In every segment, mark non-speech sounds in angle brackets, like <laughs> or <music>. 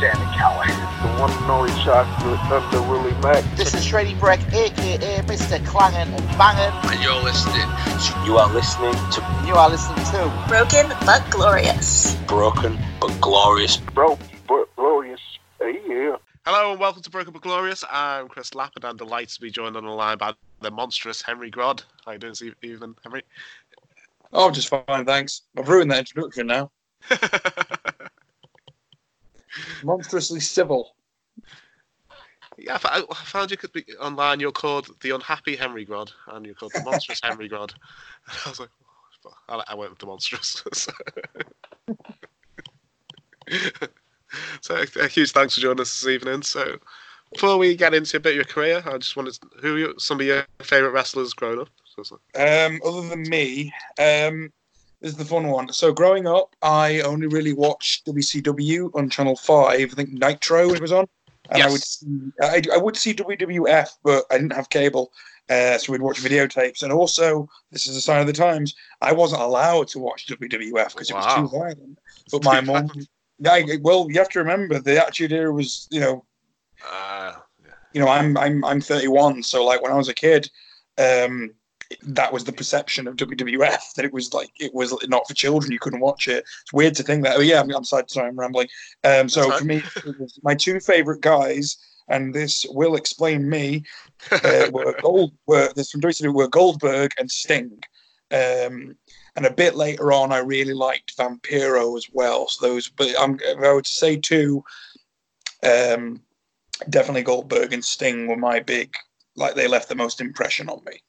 Sami Callihan. The one and only chocolate under Willie Mack. This is Shreddy Breck, aka Mr. Clangin' and Bangin'. And you're listening. You are listening to. You are listening to. Broken but glorious. Broken but glorious. Broken but glorious. Hey, yeah. Hello and welcome to Broken but Glorious. I'm Chris Lappin and I'm delighted to be joined on the line by the monstrous Henry Grodd. How you doing this evening, Henry? Oh, just fine, thanks. I've ruined that introduction now. <laughs> Monstrously civil. Yeah, I, I found you could be online. You're called the Unhappy Henry Grodd, and you're called the Monstrous <laughs> Henry Grodd. And I was like, oh, I, I went with the monstrous. <laughs> so, so a huge thanks for joining us this evening. So, before we get into a bit of your career, I just wanted to, who are your, some of your favourite wrestlers growing up? So, so- Um, other than me, um, this is the fun one. So growing up, I only really watched WCW on Channel Five. I think Nitro it was on, and I would see, I, I would see WWF, but I didn't have cable, uh, so we'd watch videotapes. And also, this is a sign of the times. I wasn't allowed to watch WWF because it was too violent. But my mom, yeah, well, you have to remember the Attitude Era was, you know, uh, you know, I'm I'm I'm 31, so like when I was a kid, um, that was the perception of WWF that it was like it was not for children. You couldn't watch it. It's weird to think that. Oh yeah, I'm, I'm sorry, sorry, I'm rambling. Um, so for me, my two favorite guys, and this will explain me. Uh, <laughs> were Gold were this from WCW were Goldberg and Sting. Um, and a bit later on, I really liked Vampiro as well. So those, but I'm, if I were to say two, um, definitely Goldberg and Sting were my big, like they left the most impression on me.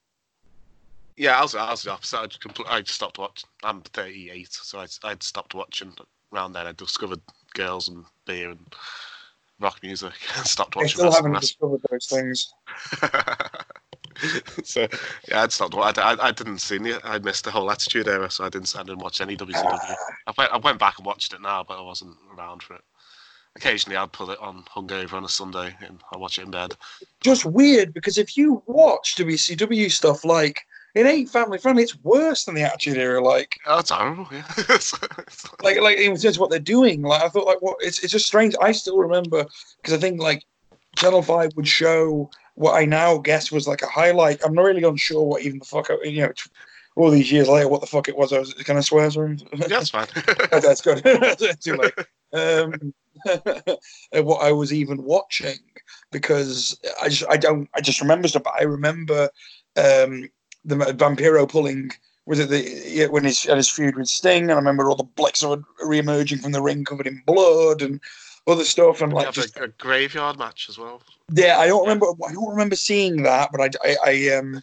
Yeah, I was, I was the opposite. I just, compl- I just stopped watching. I'm 38, so I, I'd stopped watching around then. I discovered girls and beer and rock music <laughs> and stopped watching. I still haven't discovered those things. <laughs> so yeah, I'd stopped. I, I, I didn't see any. I missed the whole Attitude Era, so I didn't. I didn't watch any WCW. I went, I went back and watched it now, but I wasn't around for it. Occasionally, I'd put it on hungover on a Sunday and I watch it in bed. Just weird because if you watch WCW stuff, like it ain't family friendly. It's worse than the Attitude Era. Like, Oh, it's horrible. Yeah. <laughs> Like, like in terms of what they're doing. Like, I thought, like, what? It's it's just strange. I still remember because I think like Channel Five would show what I now guess was like a highlight. I'm not really unsure what even the fuck. I, you know, all these years later, what the fuck it was. I was can I swear? Sorry. yeah, it's fine. <laughs> Oh, that's good. <laughs> Too late. Um, what I was even watching because I just I don't I just remember stuff. But I remember um, the Vampiro pulling. Was it the when at his feud with Sting? And I remember all the Blacks were re-emerging from the ring covered in blood and other stuff. And like just a, a graveyard match as well. yeah, I don't remember. I don't remember seeing that, but I, I, I um,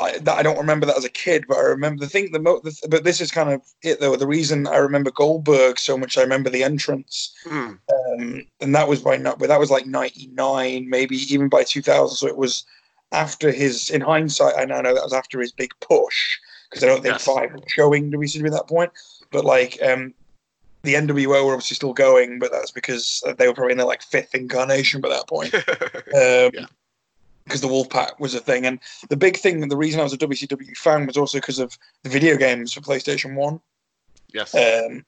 I, that I don't remember that as a kid. But I remember the thing. The, mo- the but this is kind of it though. The reason I remember Goldberg so much, I remember the entrance, Hmm. um, and that was by not, but that was like ninety nine, maybe even by two thousand. So it was after his. In hindsight, I now know that was after his big push because I don't think Yes. five showing WCW at that point. But like, um, the NWO were obviously still going, but that's because they were probably in their like fifth incarnation by that point. <laughs> Um, Yeah. Because the Wolfpack was a thing, and the big thing, and the reason I was a WCW fan was also because of the video games for PlayStation One. yes. Um,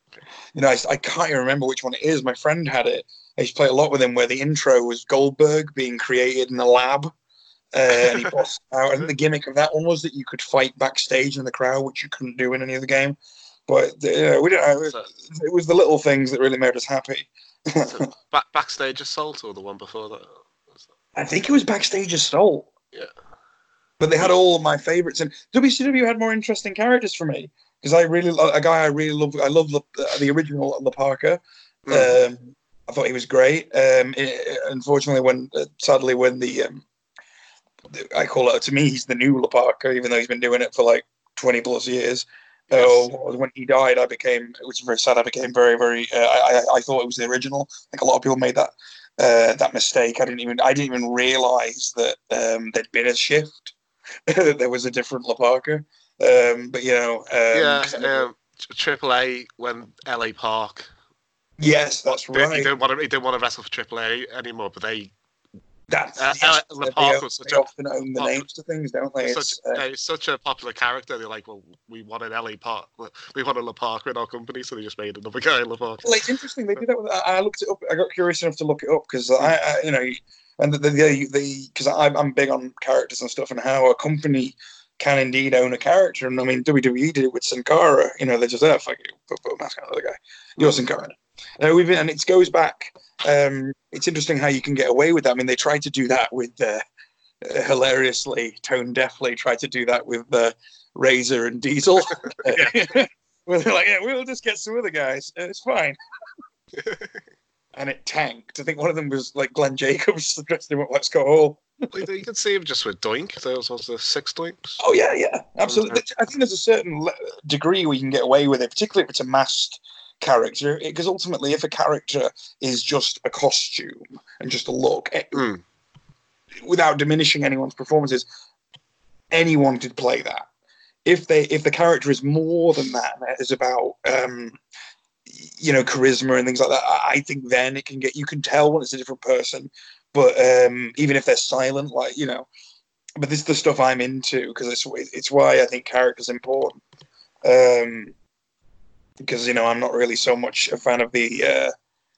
you know, I, I can't even remember which one it is. My friend had it. I used to play a lot with him, where the intro was Goldberg being created in a lab, uh, and he <laughs> bossed out. I think the gimmick of that one was that you could fight backstage in the crowd, which you couldn't do in any other game. But uh, we didn't. It was, So- it was the little things that really made us happy. So, back, backstage assault or the one before that? I think it was Backstage Assault. Yeah. But they had all of my favorites, and WCW had more interesting characters for me because I really lo- a guy I really love. I love the, the original La Parker. Hmm. Um, I thought he was great. Um, it- unfortunately, when uh, sadly when the, um, the- I call it to me, he's the new La Parker, even though he's been doing it for like twenty plus years. Yes. Oh, when he died, I became, which is very sad. I became very, very. Uh, I, I thought it was the original. I think a lot of people made that uh, that mistake. I didn't even I didn't even realize that um, there'd been a shift. <laughs> that there was a different La Parker. Um, but you know, um, yeah, 'cause I never- um, Triple A when LA Park. Yes, that's He right. didn't want to. He didn't want to wrestle for Triple A anymore, but they That's Uh, yes, uh, Le they, Parc was such they a- often own the names to things, don't they? such, It's, uh, such a popular character. They're like, well, we wanted LA Park. We wanted LA Park in our company, so they just made another guy in LA Park. Well, it's interesting. They did that. With, I looked it up. I got curious enough to look it up because I, I, you know, and the the the because I'm I'm big on characters and stuff and how a company can indeed own a character. And I mean, WWE did it with Sin Cara. You know, they just oh fuck you, put, put a mask on the other guy. You're Sin Cara. Uh, we've been, and it goes back. Um, it's interesting how you can get away with that. I mean, they tried to do that with uh, uh, hilariously, tone deafly. Tried to do that with uh, Razor and Diesel. <laughs> <laughs> Where they're like, yeah, we'll just get some other guys. Uh, It's fine. <laughs> and it tanked. I think one of them was like Glenn Jacobs dressed him up like Scott Hall. You can see him just with Doink. There was also six Doinks. Oh yeah, yeah, absolutely. I think there's a certain degree where you can get away with it, particularly if it's a masked character. Because ultimately, if a character is just a costume and just a look, eh, Mm. without diminishing anyone's performances, anyone could play that. If they if the character is more than that, and it is about um, you know charisma and things like that, I I think then it can get you can tell when it's a different person. But um, even if they're silent, like you know, but this is the stuff I'm into because it's it's why I think characters important. Um, because you know I'm not really so much a fan of the uh,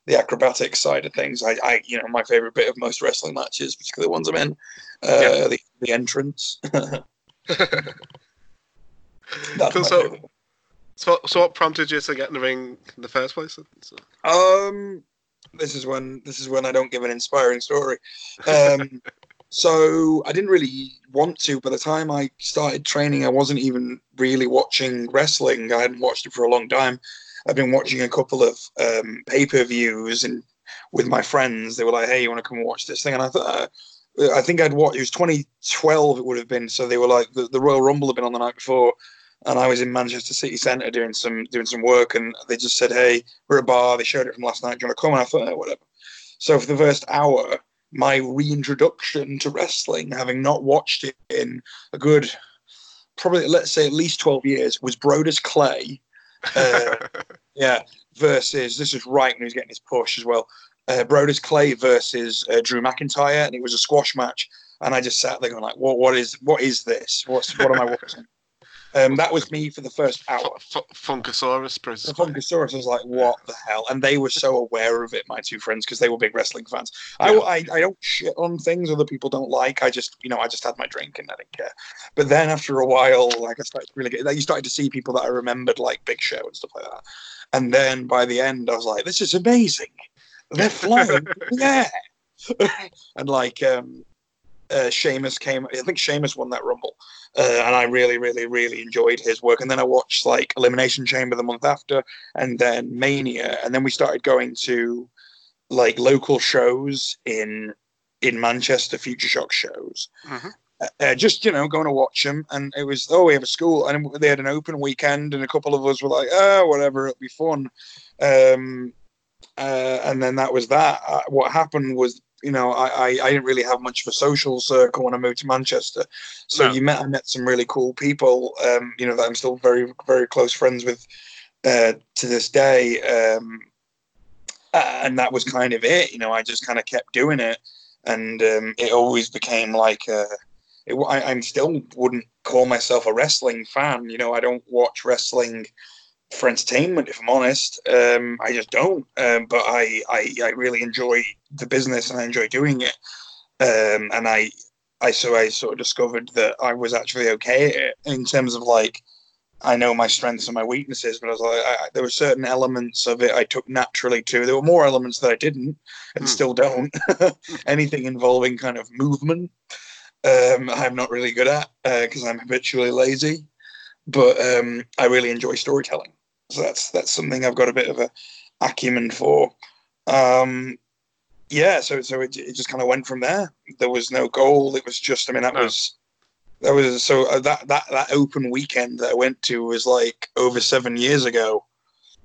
the acrobatic side of things. I, I you know my favorite bit of most wrestling matches, particularly the ones I'm in, uh, Yeah. the the entrance. <laughs> My So- So, so what prompted you to get in the ring in the first place? So- Um, this is when this is when I don't give an inspiring story. Um, <laughs> so I didn't really want to. By the time I started training, I wasn't even really watching wrestling. I hadn't watched it for a long time. I've been watching a couple of um, pay per views and with my friends. They were like, "Hey, you want to come and watch this thing?" And I thought. Uh, I think I'd watched. It was 2012. It would have been. So they were like the, the Royal Rumble had been on the night before, and I was in Manchester City Centre doing some doing some work, and they just said, "Hey, we're at a bar. They showed it from last night. Do you want to come?" And I thought, oh, whatever. So for the first hour, my reintroduction to wrestling, having not watched it in a good, probably let's say at least twelve years, was Brodus Clay. Uh, <laughs> yeah, versus this is right when he getting his push as well. Uh, Brodus Clay versus uh, Drew McIntyre, and it was a squash match. And I just sat there going like, "What? What is? What is this? What's? What am I watching?" Um, that was me for the first hour. F- F- Funkasaurus, The Princess. Funkasaurus was like, "What the hell?" And they were so <laughs> aware of it, my two friends, because they were big wrestling fans. I, Yeah. I, I don't shit on things other people don't like. I just, you know, I just had my drink and I didn't care. But then after a while, like I started really get, like, you started to see people that I remembered, like Big Show and stuff like that. And then by the end, I was like, "This is amazing! They're flying, yeah!" <laughs> <laughs> and like, um, uh, Sheamus came. I think Sheamus won that Rumble, uh, and I really, really, really enjoyed his work. And then I watched like Elimination Chamber the month after, and then Mania, and then we started going to like local shows in in Manchester, Future Shock shows. Mhm. Uh, just you know, going to watch them, and it was oh, we have a school, and they had an open weekend, and a couple of us were like, oh, whatever, it'll be fun. Um, uh, and then that was that. Uh, what happened was, you know, I, I, I didn't really have much of a social circle when I moved to Manchester. So No. you met, I met some really cool people, um, you know, that I'm still very, very close friends with uh, to this day. Um, and that was kind of it. You know, I just kind of kept doing it, and um, it always became like uh it, I, I'm still wouldn't call myself a wrestling fan. You know, I don't watch wrestling for entertainment. If I'm honest, um, I just don't. Um, but I, I, I really enjoy the business and I enjoy doing it. Um, and I, I so I sort of discovered that I was actually okay at it in terms of like I know my strengths and my weaknesses, but I was like, I, there were certain elements of it I took naturally to. There were more elements that I didn't and Hmm. still don't. <laughs> Anything involving kind of movement, um, I'm not really good at because I'm habitually lazy. But um, I really enjoy storytelling, so that's that's something I've got a bit of a acumen for. Um, yeah, so so it, it just kind of went from there. There was no goal. It was just, I mean, that No. was that was so uh, that that that open weekend that I went to was like over seven years ago.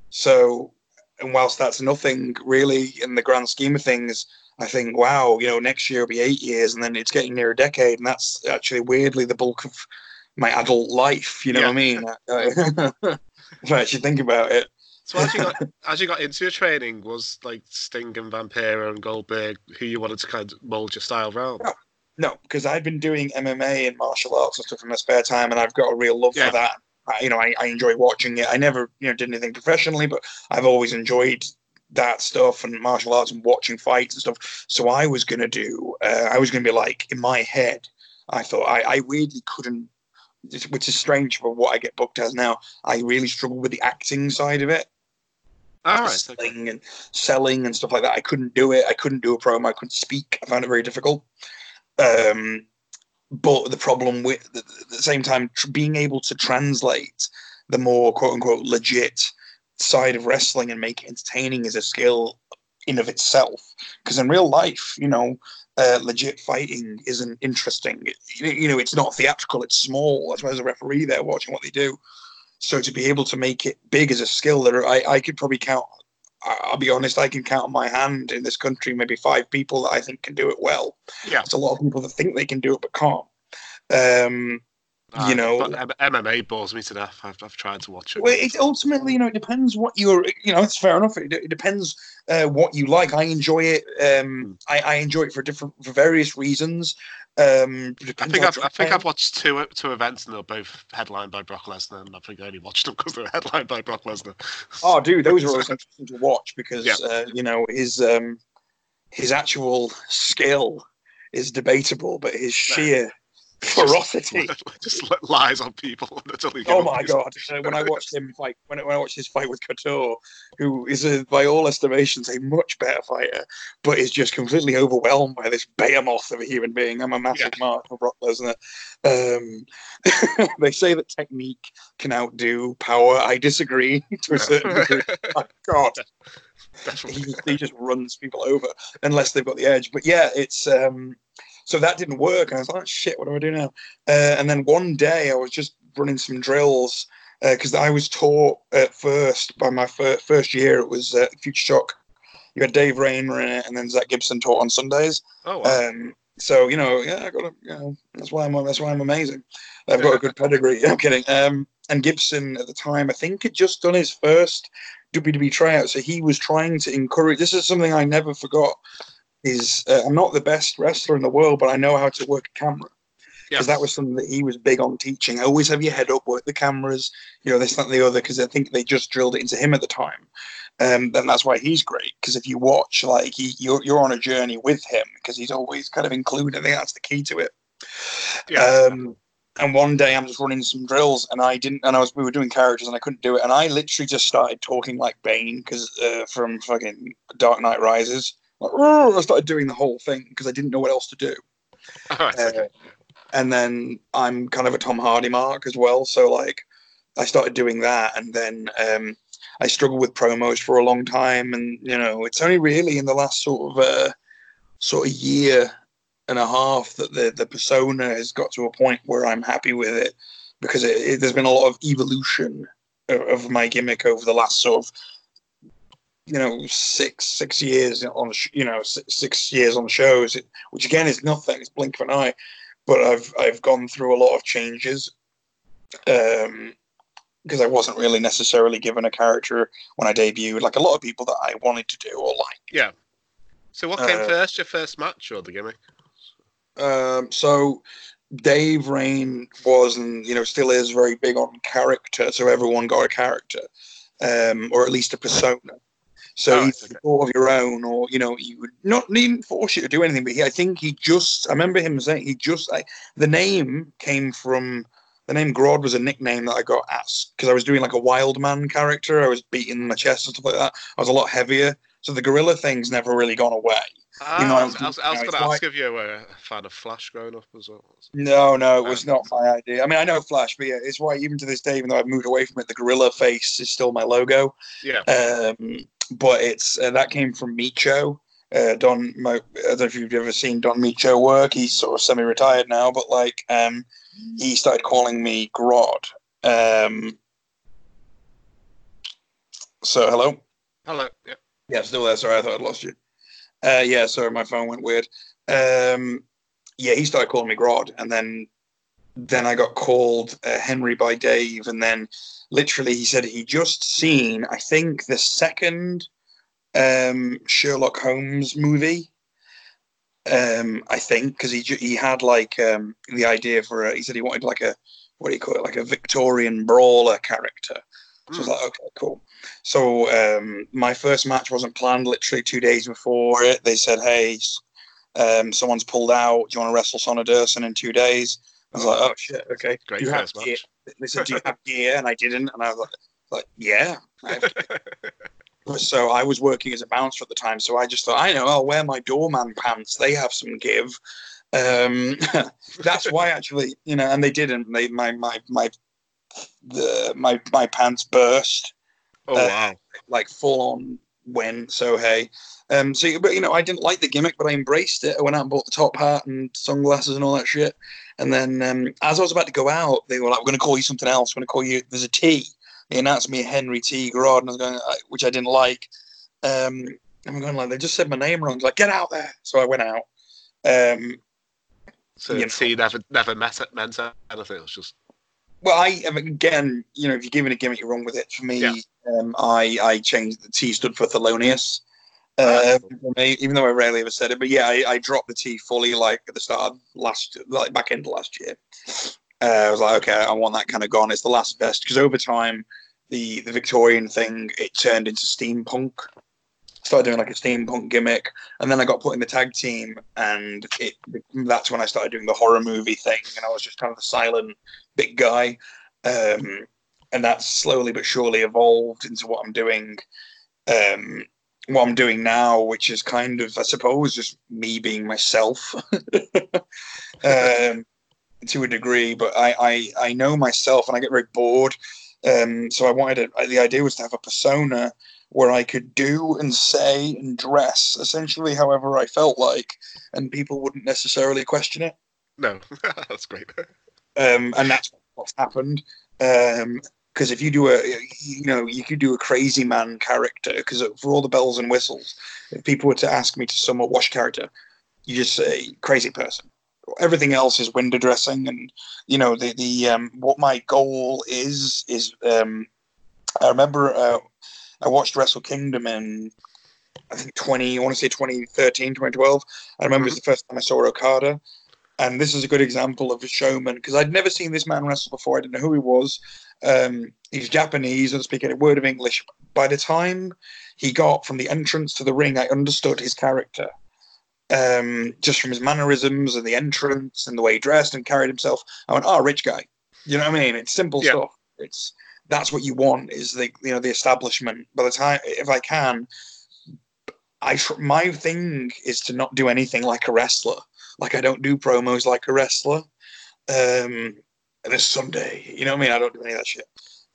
So, and whilst that's nothing really in the grand scheme of things, I think, wow, you know, next year will be eight years, and then it's getting near a decade, and that's actually weirdly the bulk of my adult life. You know what I mean? <laughs> <laughs> if I actually think about it. So as you got <laughs> as you got into your training, was like Sting and Vampiro and Goldberg who you wanted to kind of mold your style around? No, because I've been doing MMA and martial arts and stuff in my spare time, and I've got a real love Yeah. for that. I, you know, I, I enjoy watching it. I never, you know, did anything professionally, but I've always enjoyed that stuff and martial arts and watching fights and stuff. So I was gonna do, uh, I was gonna be like in my head. I thought I, I weirdly couldn't, which is strange for what I get booked as now. I really struggle with the acting side of it All right. selling and selling and stuff like that. I couldn't do it. I couldn't do a promo. I couldn't speak. I found it very difficult. Um, but the problem with at the same time tr- being able to translate the more quote unquote legit side of wrestling and make it entertaining is a skill in of itself. Because in real life, you know, uh, legit fighting isn't interesting. It- you know, it's not theatrical. It's small. That's why there's a referee there watching what they do. So to be able to make it big as a skill, there I, I could probably count. I'll be honest, I can count on my hand in this country maybe five people that I think can do it well. Yeah. It's a lot of people that think they can do it but can't. Um, Uh, you know- MMA bores me to death. I've, I've tried to watch it. well, it ultimately, you know, it depends what you're. You know, it's fair enough. It, it depends uh, what you like. I enjoy it. Um, I, I enjoy it for different, for various reasons. Um, I think I've, I think I've watched two two events and they're both headlined by Brock Lesnar, and I think I only watched them because they're <laughs> headlined by Brock Lesnar. Oh, dude, those are <laughs> always interesting to watch because Yeah. uh, you know his um, his actual skill is debatable, but his sheer ferocity. <laughs> just li- lies on people <laughs> Oh my god! Uh, when I watched him fight, when I, when I watched his fight with Couture, who is a, by all estimations a much better fighter, but is just completely overwhelmed by this behemoth of a human being. I'm a massive Yeah. mark for Brock Lesnar. Um, <laughs> they say that technique can outdo power. I disagree to a certain degree. My God, he just, he just runs people over unless they've got the edge. But yeah, it's um, so that didn't work, and I was like, shit, what do I do now? Uh, and then one day I was just running some drills because I was taught at first by my fir- first year it was uh, Future Shock. You had Dave Rayne in it, and then Zack Gibson taught on Sundays. Oh, wow. Um, so you know, yeah, I got to, you know, that's why I'm that's why I'm amazing. I've got a good pedigree. <laughs> I'm kidding. Um, and Gibson at the time, I think, had just done his first WWE tryout, so he was trying to encourage. This is something I never forgot. Is uh, I'm not the best wrestler in the world, but I know how to work a camera yeah. because that was something that he was big on teaching. Always have your head up, work the cameras, you know, this, that, and the other, because I think they just drilled it into him at the time. Um, then that's why he's great, because if you watch, like, he, you're, you're on a journey with him, because he's always kind of included. I think that's the key to it. Yeah. Um, and one day I'm just running some drills, and I didn't, and I was we were doing characters, and I couldn't do it, and I literally just started talking like Bane, because uh, from fucking Dark Knight Rises. I started doing the whole thing because I didn't know what else to do. <laughs> Right, Uh, okay. and then I'm kind of a Tom Hardy mark as well. So like, I started doing that, and then um, I struggled with promos for a long time, and you know, it's only really in the last sort of uh, sort of year and a half that the the persona has got to a point where I'm happy with it because it, it, there's been a lot of evolution of, of my gimmick over the last sort of you know six six years on you know six, six years on shows it, which again is nothing it's blink of an eye but I've I've gone through a lot of changes um because I wasn't really necessarily given a character when I debuted like a lot of people that I wanted to do or like Yeah. So what came uh, first, your first match or the gimmick? Um, so Dave Rayne was and you know still is very big on character, so everyone got a character, um, or at least a persona. So Oh, he okay. thought of your own, or you know, you would not even force you to do anything. But he, I think he just, I remember him saying he just like the name came from the name Grodd was a nickname that I got asked because I was doing like a wild man character. I was beating my chest and stuff like that. I was a lot heavier, so the gorilla thing's never really gone away. Ah, know, I was, I was, I was you going to ask if you were a fan of Flash growing up as well. No, no, it was not my idea. I mean, I know Flash, but yeah, it's why even to this day, even though I've moved away from it, the gorilla face is still my logo. Yeah. Um, but it's uh, that came from Micho. Uh, Don, Mo, I don't know if you've ever seen Don Micho work. He's sort of semi-retired now, but like, um, he started calling me Grodd. Um, so hello. Hello. Yeah. Yeah, still there. Sorry, I thought I'd lost you. Uh, yeah, sorry, my phone went weird. Um, yeah, he started calling me Grodd, and then then I got called uh, Henry by Dave, and then literally he said he just seen I think the second um, Sherlock Holmes movie. Um, I think because he he had like um, the idea for a, he said he wanted like a what do you call it like a Victorian brawler character. So I was like, okay, cool. So um, my first match wasn't planned. Literally two days before it, they said, "Hey, um, someone's pulled out. Do you want to wrestle Sonna Durson in two days?" I was like, "Oh shit, okay." Great Do you have gear? They said, "Do you have gear?" And I didn't, and I was like, like "Yeah." I have gear." so I was working as a bouncer at the time, so I just thought, I know, I'll wear my doorman pants. They have some give. Um, <laughs> that's why actually, you know, and they didn't. They my my my the my my pants burst Oh Uh, wow. like full on went. So hey, um, so but you know, I didn't like the gimmick, but I embraced it. I went out and bought the top hat and sunglasses and all that shit. And then um, as I was about to go out, they were like, "We're going to call you something else. We're going to call you." There's a T. They announced me a Henry T. Garrard, and I was going, uh, which I didn't like. Um, I'm going like they just said my name wrong. Like, get out there. So I went out. Um, So you. T never never met meant anything. It was just Well, I again, you know, if you're giving a gimmick, you're wrong with it. For me, Yeah. Um, I I changed the T stood for Thelonious. Uh, me, even though I rarely ever said it, but yeah, I, I dropped the T fully like at the start of last, like back into last year. Uh, I was like, okay, I want that kind of gone. It's the last best because over time, the the Victorian thing it turned into steampunk. Started doing like a steampunk gimmick, and then I got put in the tag team, and it that's when I started doing the horror movie thing, and I was just kind of the silent big guy. Um, and that's slowly but surely evolved into what I'm doing. Um, what I'm doing now, which is kind of, I suppose, just me being myself <laughs> um, to a degree. But I, I, I know myself, and I get very bored. Um, so I wanted to, the idea was to have a persona where I could do and say and dress essentially however I felt like, and people wouldn't necessarily question it no. <laughs> That's great. um, and that's what's happened. Because if you do a, you know, you could do a crazy man character. Because for all the bells and whistles, if people were to ask me to sum up wash character, you just say crazy person. Everything else is window dressing, and you know the the um, what my goal is is. Um, I remember uh, I watched Wrestle Kingdom in I think 20, I want to say 2013, 2012. I remember it was the first time I saw Okada. And this is a good example of a showman because I'd never seen this man wrestle before. I didn't know who he was. Um, he's Japanese, doesn't speak any word of English. By the time he got from the entrance to the ring, I understood his character. Um, just from his mannerisms and the entrance and the way he dressed and carried himself. I went, oh, rich guy. You know what I mean? It's simple Yeah. stuff. It's that's what you want is the you know the establishment. By the time if I can, I tr- my thing is to not do anything like a wrestler. Like I don't do promos like a wrestler. Um, and it's Sunday, you know what I mean? I don't do any of that shit.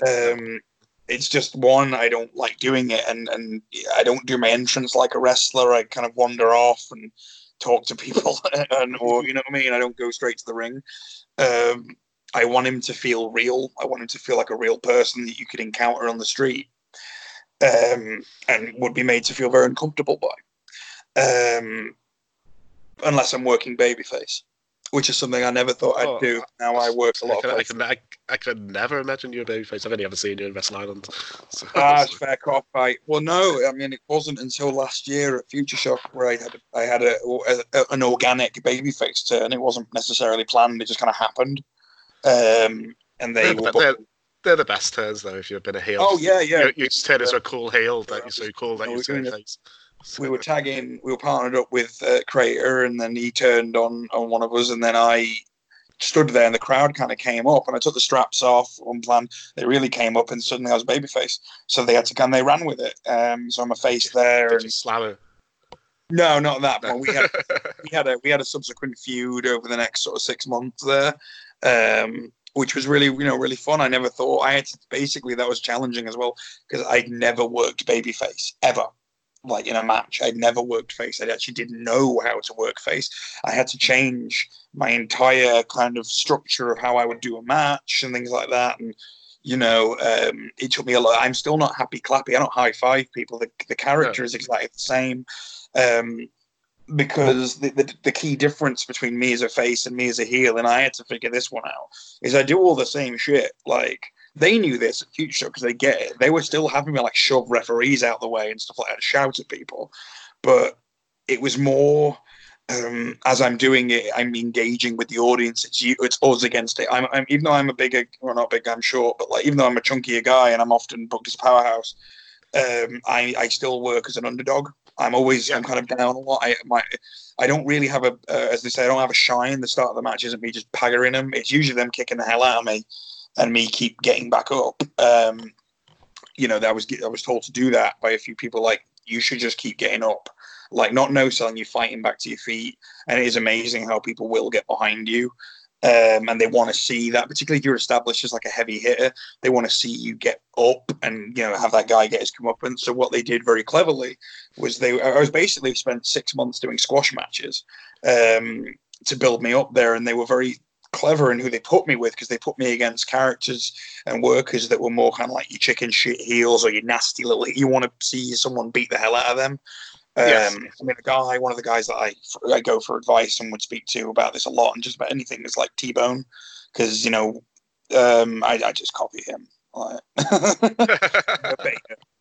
Um, it's just one, I don't like doing it, and and I don't do my entrance like a wrestler. I kind of wander off and talk to people, <laughs> and or you know what I mean. I don't go straight to the ring. Um, I want him to feel real. I want him to feel like a real person that you could encounter on the street, um, and would be made to feel very uncomfortable by. Um, unless I'm working babyface, which is something I never thought I'd Oh, do. Now I work a I lot of could, I, could, I, I could never imagine you a babyface. I've only ever seen you in Wrestle Island. <laughs> So, Ah, it's fair cop fight. Well, no, I mean it wasn't until last year at Future Shock where I had I had a, a an organic babyface turn. It wasn't necessarily planned. It just kind of happened. Um, and they they're, were. they're, they're the best turns though. If you've been a heel, Oh yeah, yeah. you, you just turn into a cool heel that you're so cool that you turn face. We were tagging, we were partnered up with uh, Crater, and then he turned on on one of us, and then I stood there, and the crowd kind of came up, and I took the straps off. One plan, they really came up, and suddenly I was babyface, so they had to come. They ran with it. Um, so I'm a face there, Did and you slam her? no, not that No. one. We had <laughs> we had a we had a subsequent feud over the next sort of six months there, um, which was really you know really fun. I never thought I had to, basically that was challenging as well because I'd never worked babyface ever. Like in a match, I'd never worked face. I actually didn't know how to work face. I had to change my entire kind of structure of how I would do a match and things like that. And you know, um, it took me a lot. I'm still not happy clappy. I don't high five people. The, the character is exactly the same. Um, because the, the the key difference between me as a face and me as a heel, and I had to figure this one out, is I do all the same shit. Like they knew this at Future because they get it. They were still having me like shove referees out the way and stuff like that, shout at people, but it was more. Um, as I'm doing it, I'm engaging with the audience. It's you, it's us against it. I'm, I'm even though I'm a bigger, well not big, I'm short, but like even though I'm a chunkier guy and I'm often booked as a powerhouse, um, I I still work as an underdog. I'm always I'm kind of down a lot. I my I don't really have a uh, as they say I don't have a shine. The start of the match isn't me just paggering them. It's usually them kicking the hell out of me, and me keep getting back up. Um, you know, that was I was told to do that by a few people. Like you should just keep getting up like not no selling you fighting back to your feet and it is amazing how people will get behind you um, and they want to see that particularly if you're established as like a heavy hitter they want to see you get up and you know have that guy get his comeuppance so what they did very cleverly was they i was basically spent six months doing squash matches um, to build me up there and they were very clever in who they put me with because they put me against characters and workers that were more kind of like your chicken shit heels or your nasty little you want to see someone beat the hell out of them um, Yes. I mean, a guy, one of the guys that I I go for advice and would speak to about this a lot, and just about anything is like T Bone, because you know, um, I, I just copy him. Like, <laughs> <laughs> <laughs>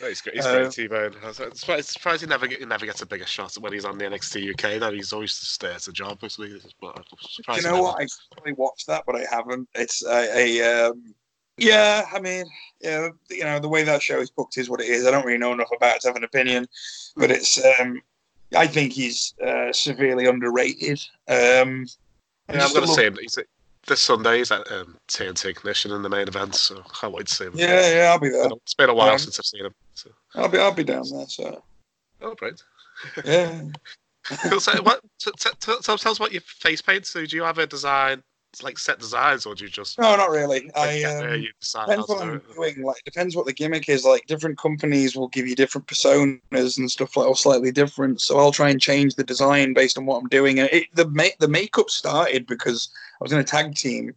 he's great. He's Uh, great, T-Bone. I was I'm surprised, he never he never gets a bigger shot when he's on the NXT UK. Though he's always just stay at a job. But I'm Do surprised you know what? I probably watched that, but I haven't. It's a, a um, yeah. I mean, yeah. You know, the way that show is booked is what it is. I don't really know enough about it to have an opinion, but it's. Um, I think he's uh, severely underrated. Um, Yeah, I'm going to him. He's this Sunday. He's at um, TNT Ignition in the main event, so I can't wait to see him. Yeah, yeah, I'll be there. It's been a while Um, since I've seen him. So. I'll be, I'll be down there. So Oh, great. yeah. <laughs> So what? T- t- t- tell, tell us about your face paint. So, do you have a design, like set designs, or do you just No, not really. like, I there, um, how depends what I'm doing. Like depends what the gimmick is. Like different companies will give you different personas and stuff like or slightly different. So I'll try and change the design based on what I'm doing. And it, the ma- the makeup started because I was in a tag team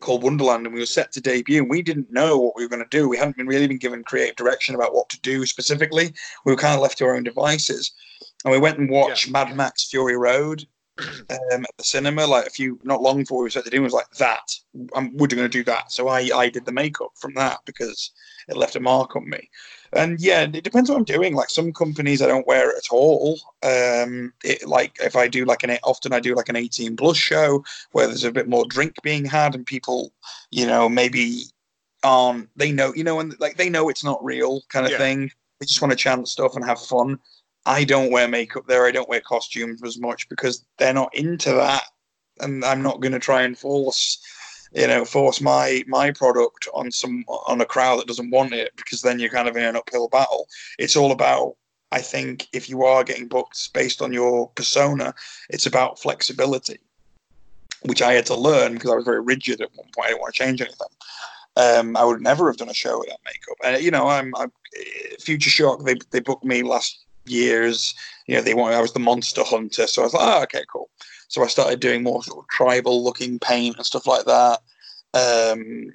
called Wonderland and we were set to debut and we didn't know what we were going to do. We hadn't been really been given creative direction about what to do specifically. We were kind of left to our own devices. And we went and watched Mad Max Fury Road um, at the cinema like a few not long before we set do. Was like that. I'm, we're going to do that. So I I did the makeup from that because it left a mark on me. And yeah, it depends what I'm doing. Like some companies, I don't wear it at all. Um, it, like if I do like an often I do like an 18 plus show where there's a bit more drink being had and people, you know, maybe aren't they know you know and like they know it's not real kind of Yeah. thing. They just want to chant stuff and have fun. I don't wear makeup there. I don't wear costumes as much because they're not into that, and I'm not going to try and force, you know, force my my product on some on a crowd that doesn't want it because then you're kind of in an uphill battle. It's all about, I think, if you are getting booked based on your persona, it's about flexibility, which I had to learn because I was very rigid at one point. I didn't want to change anything. Um, I would never have done a show without makeup. And you know, I'm, I'm Future Shock. They they booked me last years. You know, they wanted I was the monster hunter, so I was like, oh, okay, cool. So I started doing more sort of tribal looking paint and stuff like that. Um,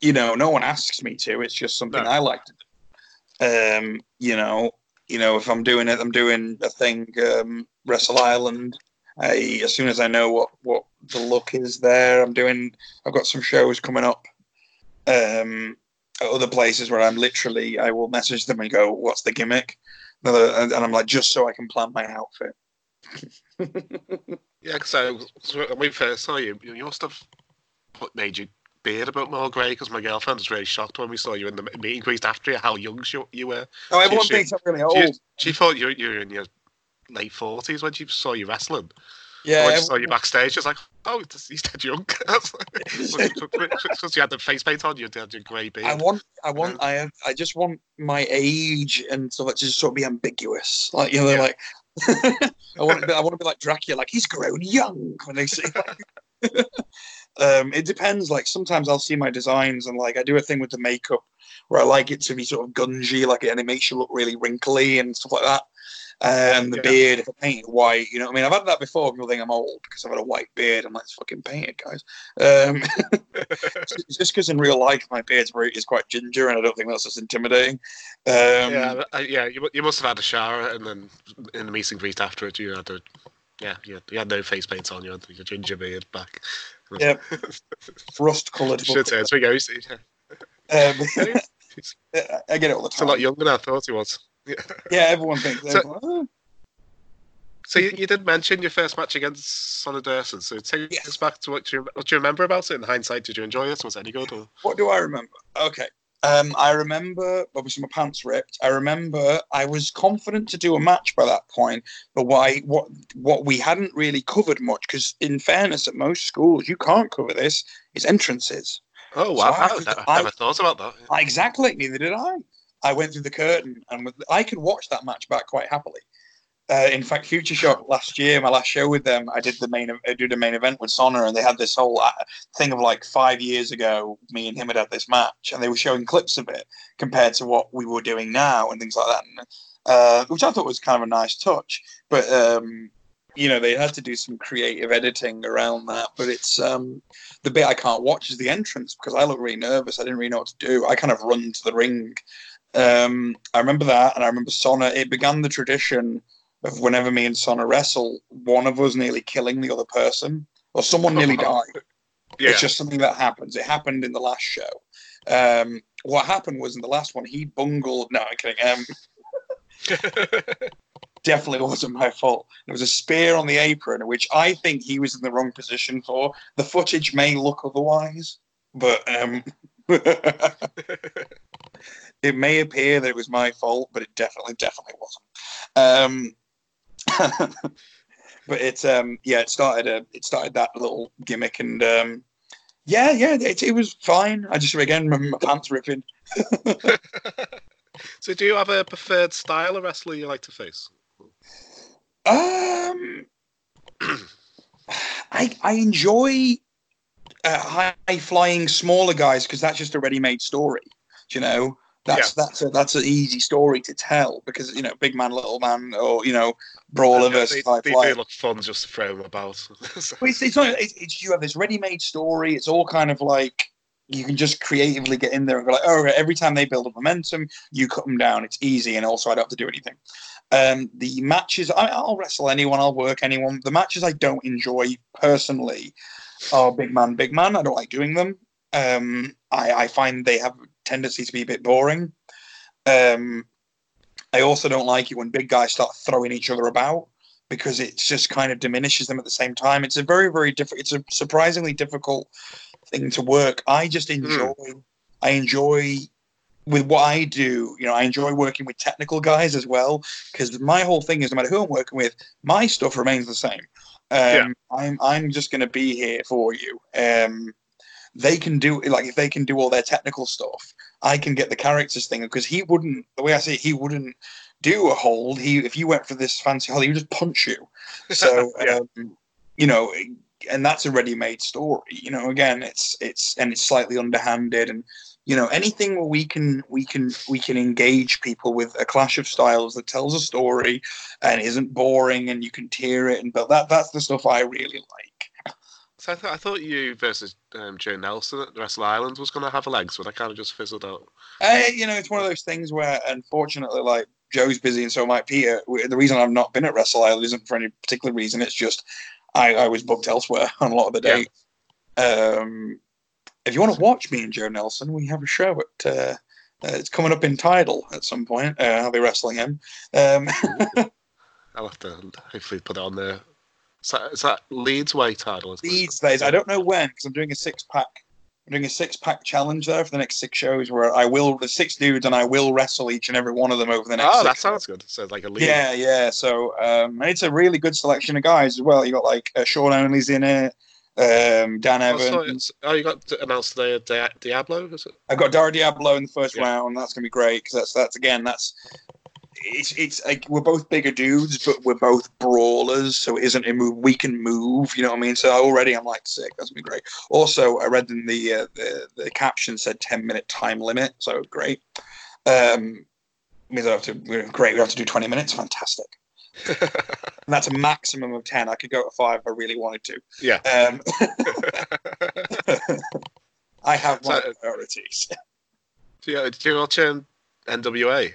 you know, no one asks me to. It's just something No. I like to do. Um, you know, you know, if I'm doing it, I'm doing a thing. Um, Wrestle Island. I as soon as I know what what the look is there, I'm doing. I've got some shows coming up. Um, at other places where I'm literally, I will message them and go, "What's the gimmick?" Another, and and I'm like, just so I can plan my outfit. <laughs> Yeah, so, when we first saw you, your stuff put, made your beard a bit more grey because my girlfriend was really shocked when we saw you in the meet and greet after you, how young you, you were. Oh, everyone she- thinks I'm really She, old. she thought you, you were in your late 40s when she saw you wrestling. Yeah, she saw you backstage, was like, oh, he's dead young. <laughs> Because you had the face paint on, you had your grey beard. I want, I want, I have, I just want my age and stuff like to just sort of be ambiguous. Like you know, Yeah. like <laughs> I want to, be, I want to be like Dracula, like he's grown young when they say. <laughs> um, it depends. Like sometimes I'll see my designs and like I do a thing with the makeup where I like it to be sort of gungy, like and it makes you look really wrinkly and stuff like that. And the Yeah. beard, if I paint it white, you know what I mean? I've had that before. People think I'm old because I've had a white beard. I'm like, it's fucking paint it, guys. Um, <laughs> <laughs> just because in real life, my beard's very, is quite ginger and I don't think that's as intimidating. Um, yeah, uh, yeah. You, you must have had a shower, and then in the meet and greet afterwards, you had a yeah, you had, you had no face paint on. You had your ginger beard back. Yep. <laughs> rust coloured. Should say, so we go. see, yeah. Um, I get it all the time. a lot younger than I thought he was. Yeah. Yeah, everyone thinks. So- everyone, "Oh, So you, you did mention your first match against Sonny Durson. So take Yes. us back to what you, what do you remember about it in hindsight? Did you enjoy it? Was it any good? Or? What do I remember? Okay. Um, I remember obviously my pants ripped. I remember I was confident to do a match by that point, but why? What what we hadn't really covered much because, in fairness, at most schools you can't cover this. Is entrances. Oh So wow! I- I, never, I- never thought about that. I- Exactly. Neither did I. I went through the curtain, and I could watch that match back quite happily. Uh, in fact, Future Shock last year, my last show with them, I did the main, I did a main event with Sonna, and they had this whole uh, thing of like five years ago, me and him had had this match, and they were showing clips of it compared to what we were doing now and things like that, and, uh, which I thought was kind of a nice touch. But um, you know, they had to do some creative editing around that. But it's um, the bit I can't watch is the entrance because I look really nervous. I didn't really know what to do. I kind of run to the ring. Um, I remember that, and I remember Sonna. It began the tradition of whenever me and Sonna wrestle, one of us nearly killing the other person, or someone nearly died. Yeah. It's just something that happens. It happened in the last show. Um, what happened was in the last one, he bungled. No, I'm kidding. Um, <laughs> definitely wasn't my fault. There was a spear on the apron, which I think he was in the wrong position for. The footage may look otherwise, but um, <laughs> it may appear that it was my fault, but it definitely, definitely wasn't. Um, <laughs> but it's um, yeah, it started a, it started that little gimmick, and um, yeah, yeah, it, it was fine. I just again remember my pants ripping. <laughs> so do you have a preferred style of wrestler you like to face? Um, <clears throat> I I enjoy uh, high flying smaller guys because that's just a ready made story. You know? That's that's a that's an easy story to tell because you know big man little man or you know brawler Yeah, versus they, high they flyer. do look fun just to throw them about. <laughs> So- it's, it's not. It's, it's you have this ready-made story. It's all kind of like you can just creatively get in there and go like, oh, every time they build up momentum, you cut them down. It's easy, and also I don't have to do anything. Um, the matches, I, I'll wrestle anyone, I'll work anyone. The matches I don't enjoy personally are big man, big man. I don't like doing them. Um, I, I find they have a tendency to be a bit boring. Um, I also don't like it when big guys start throwing each other about because it just kind of diminishes them at the same time. It's a very, very different. It's a surprisingly difficult thing to work. I just enjoy. I enjoy with what I do. You know, I enjoy working with technical guys as well because my whole thing is no matter who I'm working with, my stuff remains the same. Um, Yeah. I'm I'm just going to be here for you. Um, they can do like if they can do all their technical stuff, I can get the characters thing because he wouldn't. The way I see it, he wouldn't do a hold. He if you went for this fancy hold, he would just punch you. So <laughs> Yeah. um, you know, and that's a ready-made story. You know, again, it's it's and it's slightly underhanded, and you know, anything where we can we can we can engage people with a clash of styles that tells a story and isn't boring, and you can tear it, and but that that's the stuff I really like. So I, th- I thought you versus um, Joe Nelson at the Wrestle Island was going to have legs, but that kind of just fizzled out. Uh, you know, it's one of those things where, unfortunately, like Joe's busy and so might Peter. The reason I've not been at Wrestle Island isn't for any particular reason. It's just I, I was booked elsewhere <laughs> on a lot of the Yeah. dates. Um, if you want to watch me and Joe Nelson, we have a show at. Uh, uh, it's coming up in Tidal at some point. Uh, I'll be wrestling him. Um, <laughs> I'll have to hopefully put it on there. Is that, is that Leeds Way title? these days, I don't know when because I'm doing a six pack. I'm doing a six pack challenge there for the next six shows where I will the six dudes and I will wrestle each and every one of them over the next. Oh, six that sounds good. So like a league. Yeah, yeah. So um, it's a really good selection of guys as well. You got like uh, Sean Only's in it, um, Dan Oh, so Evans. oh, you got announced today a Dia- Diablo, is it? I've got Dara Diablo in the first Yeah. round. That's gonna be great because that's that's again that's it's it's like we're both bigger dudes, but we're both brawlers, so it isn't a move we can move. You know what I mean? So already I'm like sick. That's gonna be great. Also, I read in the uh, the the caption said 10 minute time limit, so great. Um, means I have to we're great. We have to do 20 minutes. Fantastic. And that's a maximum of ten. I could go to five if I really wanted to. Yeah. Um, <laughs> <laughs> I have my So- priorities. do, you, do you watch um, NWA?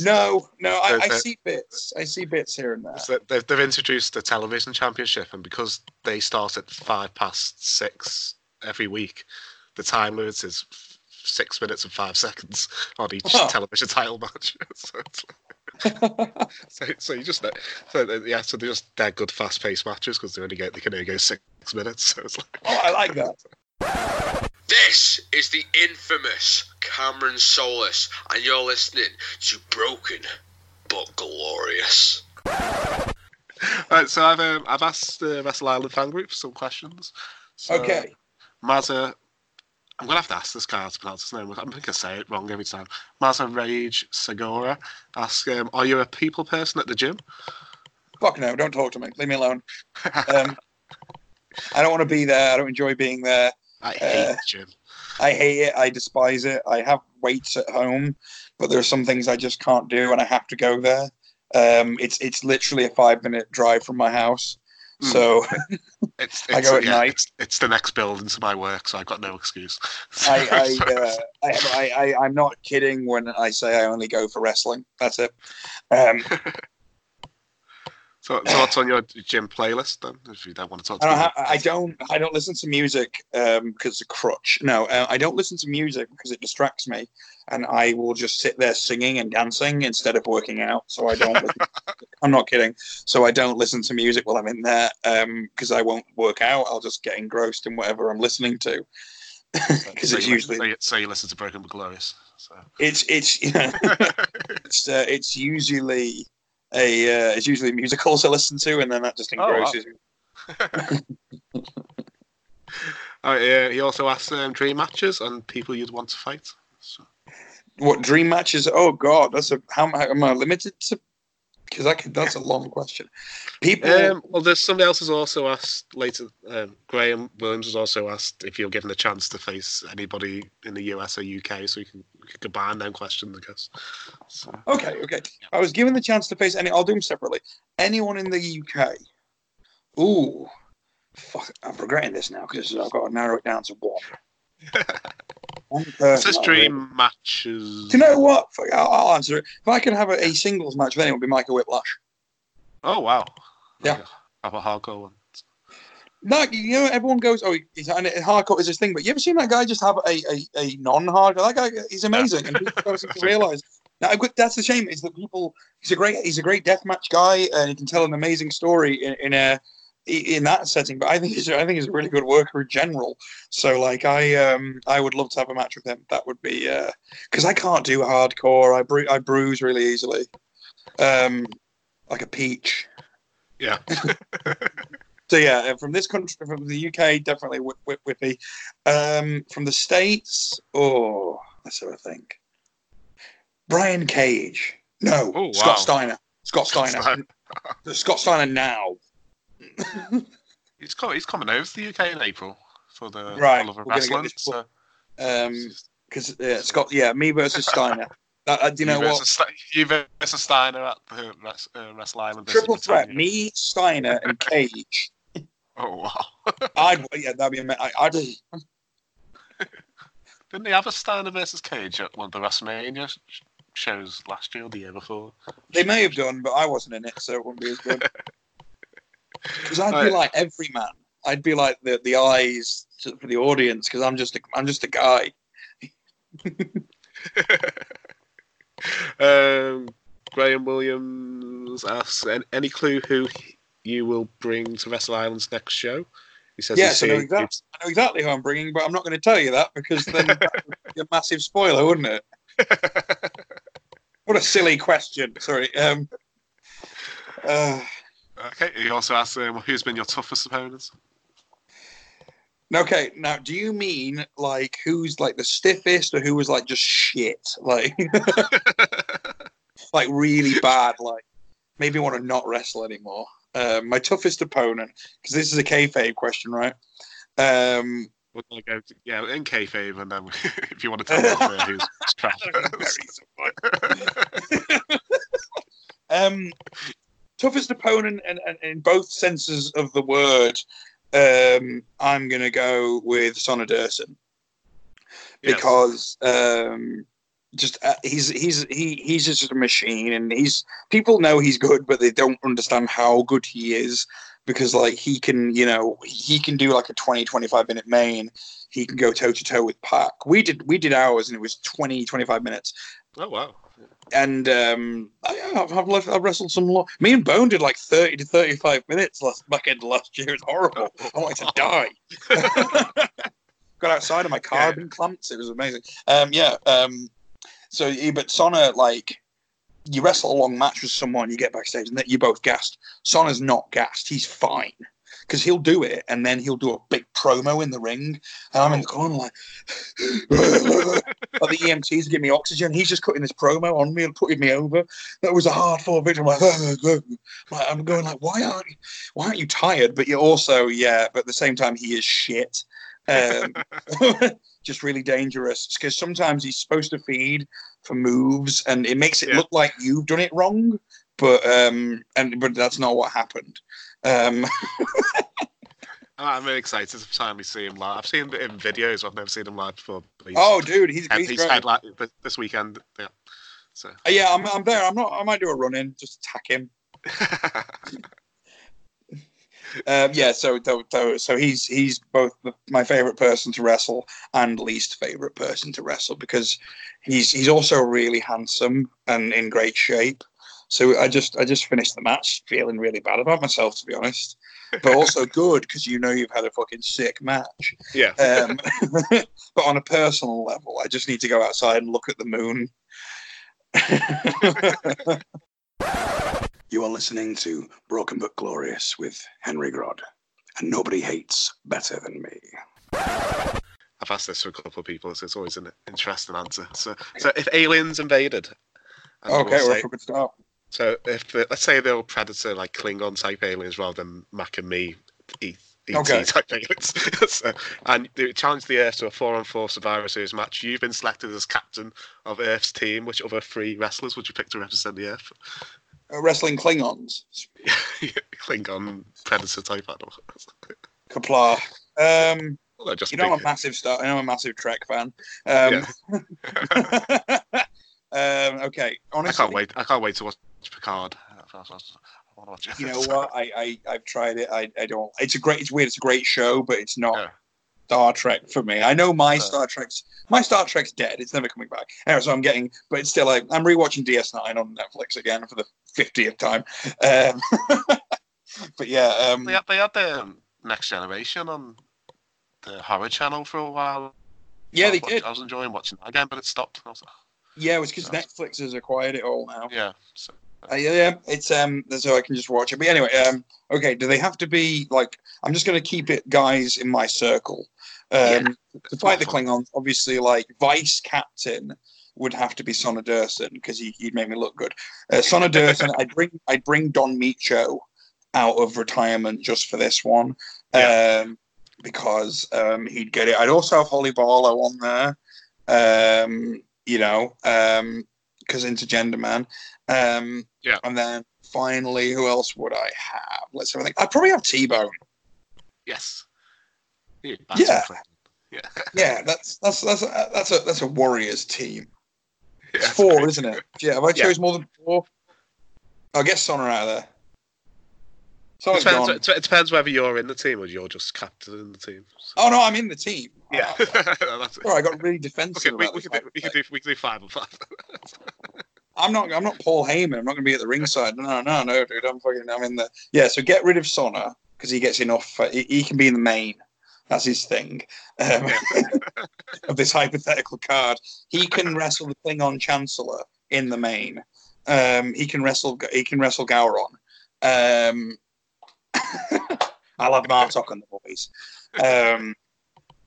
No, no, I, I see bits. I see bits here and there. So they've, they've introduced a television championship, and because they start at five past six every week, the time limit is six minutes and five seconds on each Oh. television title match. <laughs> so, it's like- <laughs> so, so you just know, so yeah, so they're just they're good fast paced matches because they only get they can only go six minutes. <laughs> So it's like oh, I like that. This is the infamous Cameron Solis, and you're listening to Broken but Glorious. Right, so I've um, I've asked the Wrestle Island fan group some questions. So, Okay. Mazza, I'm gonna have to ask this guy how to pronounce his name. I'm think I say it wrong every time. Mazza Rage Segura asks, um, "Are you a people person at the gym?" Fuck no, don't talk to me. Leave me alone. Um, I don't want to be there. I don't enjoy being there. I hate uh, the gym. I hate it. I despise it. I have weights at home, but there are some things I just can't do, and I have to go there. Um, it's it's literally a five minute drive from my house, Mm. so <laughs> It's, I it's, go at yeah, night. It's, it's the next building to my work, so I've got no excuse. <laughs> I I, uh, I, I I I'm not kidding when I say I only go for wrestling. That's it. Um, <laughs> so, so what's on your gym playlist then? If you don't want to talk to I don't, I don't. I don't listen to music um, because it's a crutch. No, uh, I don't listen to music because it distracts me, and I will just sit there singing and dancing instead of working out. So I don't. <laughs> I'm not kidding. So I don't listen to music while I'm in there because I won't work out. I'll just get engrossed in whatever I'm listening to. Because <laughs> so it's you, usually so you, so you listen to Broken but Glorious. So. it's it's you <laughs> know, it's uh, it's usually a uh, it's usually musicals I listen to, and then that just Oh, wow. engrosses me. <laughs> Oh, yeah, he also asks um, dream matches and people you'd want to fight. So, What dream matches? Oh God, that's a how am I, am I limited to? Because I could, that's a long question. People, um, well, there's somebody else has also asked later. Um, Graham Williams has also asked if you're given a chance to face anybody in the US or UK, so we can, we can combine them questions, I guess. So, okay, okay. I was given the chance to face any. I'll do them separately. Anyone in the UK? Ooh, fuck! I'm regretting this now because I've got to narrow it down to one. <laughs> one it person says I really- dream matches. Do you know what? I'll, I'll answer it. If I could have a, a singles match with anyone, it'd be Michael Whiplash. Oh wow. Yeah. Have a hardcore one. Like you know, everyone goes, "Oh, he's and hardcore is his thing." But you ever seen that guy just have a, a, a non-hardcore? That guy, he's amazing, and people don't seem to realize. Now, that's the shame is that people. He's a great, he's a great deathmatch guy, and he can tell an amazing story in, in a in that setting. But I think he's, I think he's a really good worker in general. So, like, I um, I would love to have a match with him. That would be because I can't do hardcore. I bru- I bruise really easily, um, like a peach. Yeah. <laughs> So yeah, uh, from this country, from the UK, definitely Whip, Whip, Whippy. Um, from the states, oh, let's have a think. Brian Cage, no, Oh, Scott wow. Steiner, Scott Scott Steiner, Steiner. Scott Steiner now. <laughs> He's, co- he's coming over to the UK in April for the Right, we're Wrestling. this So, Um, because uh, Scott, yeah, me versus Steiner. <laughs> Uh, uh, do you know you what? versus, Ste- you versus Steiner at the uh, Wrestle Island. Triple threat: Britannia. me, Steiner, and Cage. <laughs> Oh wow! I'd yeah, that'd be amazing. I'd Didn't they have a Steiner versus Cage at one of the WrestleMania shows last year or the year before? They may have done, but I wasn't in it, so it wouldn't be as good. Because I'd be Right. like every man. I'd be like the the eyes to, for the audience because I'm just a, I'm just a guy. um, Graham Williams asks, any clue who you will bring to Wrestle Island's next show? He says, Yes, I know, exactly, I know exactly who I'm bringing, but I'm not going to tell you that because then that would be a massive spoiler, wouldn't it? <laughs> What a silly question. Sorry. Um, uh, okay. He also asks, um, who's been your toughest opponent? okay, now do you mean like who's like the stiffest or who was like just shit, like <laughs> like really bad, like maybe want to not wrestle anymore? Um, my toughest opponent, because this is a kayfabe question, right? Um, We're gonna go, to, yeah, in kayfabe, and then <laughs> if you want to tell me uh, who's <laughs> crap. Um, toughest opponent, and, and in both senses of the word, um, I'm gonna go with Sonna Durson Yes. because um, just uh, he's he's he he's just a machine, and he's people know he's good, but they don't understand how good he is because like he can you know he can do like a 20 25 minute main he can go toe to toe with Pac. We did we did ours and it was 20 25 minutes Oh wow. And um, I, I've, I've, I've wrestled some. Lo- Me and Bone did like thirty to thirty-five minutes last back end of last year. It's horrible. I wanted to die. <laughs> Got outside of my car, Yeah. clamped. It was amazing. Um, yeah. Um, so, but Sonna, like, you wrestle a long match with someone, you get backstage, and you're both gassed. Sonna's not gassed. He's fine because he'll do it, and then he'll do a big promo in the ring, and I'm in the corner like, <laughs> like the EMTs give me oxygen. He's just cutting this promo on me and putting me over. That was a hard fought victory. I'm like, <laughs> like, I'm going like, why aren't you, why aren't you tired? But you're also, yeah, but at the same time, he is shit. Um, <laughs> just really dangerous because sometimes he's supposed to feed for moves, and it makes it Yeah. look like you've done it wrong. But um, and but that's not what happened. Um, <laughs> I'm really excited to finally see him live. I've seen him in videos. I've never seen him live before. oh, dude, he's, he's, he's great. like this weekend. Yeah. So. Uh, yeah, I'm, I'm there. I'm not. I might do a run in, just attack him. <laughs> Um, yeah, so so he's he's both my favorite person to wrestle and least favorite person to wrestle because he's he's also really handsome and in great shape. So I just I just finished the match feeling really bad about myself to be honest, but also <laughs> good because you know you've had a fucking sick match. yeah. Um, <laughs> <laughs> but on a personal level, I just need to go outside and look at the moon. You are listening to Broken But Glorious with Henry Grodd, and nobody hates better than me. I've asked this to a couple of people, so it's always an interesting answer. So, so if aliens invaded, okay, we'll we're say- a good start. So if the, let's say they were predator like Klingon type aliens rather than Mac and me ET Okay. type aliens, <laughs> so, and they challenge the Earth to a four-on-four Survivor Series match. You've been selected as captain of Earth's team. Which other three wrestlers would you pick to represent the Earth? Uh, wrestling Klingons. <laughs> Klingon predator type animal. Kapla. Um, Well, just you know, I'm a massive star. I'm a massive Trek fan. Um, <laughs> um, okay, I can't wait. I can't wait to watch Picard. Watch. You know <laughs> what? I, I I've tried it. I, I don't. It's a great. It's weird. It's a great show, but it's not Yeah. Star Trek for me. I know my Uh. Star Trek's my Star Trek's dead. It's never coming back. Anyway, so I'm getting, but it's still. Like, I'm rewatching DS9 on Netflix again for the fiftieth time. Um, <laughs> but yeah, um, They had, they had the um, Next Generation on the Horror Channel for a while. yeah, I they watch- did. I was enjoying watching that again, but it stopped. And I was like, Yeah, it was because So- Netflix has acquired it all now. yeah. So, Uh, yeah, yeah, it's um, so I can just watch it. But anyway, um, okay, do they have to be like? I'm just going to keep it guys in my circle. Um, to fight the. Klingons, obviously, like vice captain would have to be Sonna Durson because he, he'd make me look good. Uh, Sonna Durson, <laughs> I'd bring I'd bring Don Micho out of retirement just for this one, Yeah. um, because um, he'd get it. I'd also have Holly Barlow on there, um, you know, because intergender man. Um, Yeah. And then finally, who else would I have? Let's have a think. I'd probably have T Bone. yes. Yeah. Yeah. Yeah. <laughs> Yeah, that's that's that's a, that's a that's a Warriors team. It's Yeah, four, isn't it? Yeah. Have I chose more than four? I'll get Sonna out of there. It depends, it depends whether you're in the team or you're just captain in the team. So- Oh no, I'm in the team. yeah. Oh, <laughs> That's it. sorry, I got really defensive. Okay, we, about we, can do, we, can do, we can do five and five. <laughs> I'm not. I'm not Paul Heyman. I'm not going to be at the ringside. No, no, no, dude. I'm fucking. I'm in the. Yeah. So get rid of Sonna because he gets enough. Uh, he, he can be in the main. That's his thing. Um, <laughs> of this hypothetical card, he can wrestle the Klingon Chancellor in the main. Um, he can wrestle. He can wrestle Gowron. Um, <laughs> I'll have Martok and the boys. Um,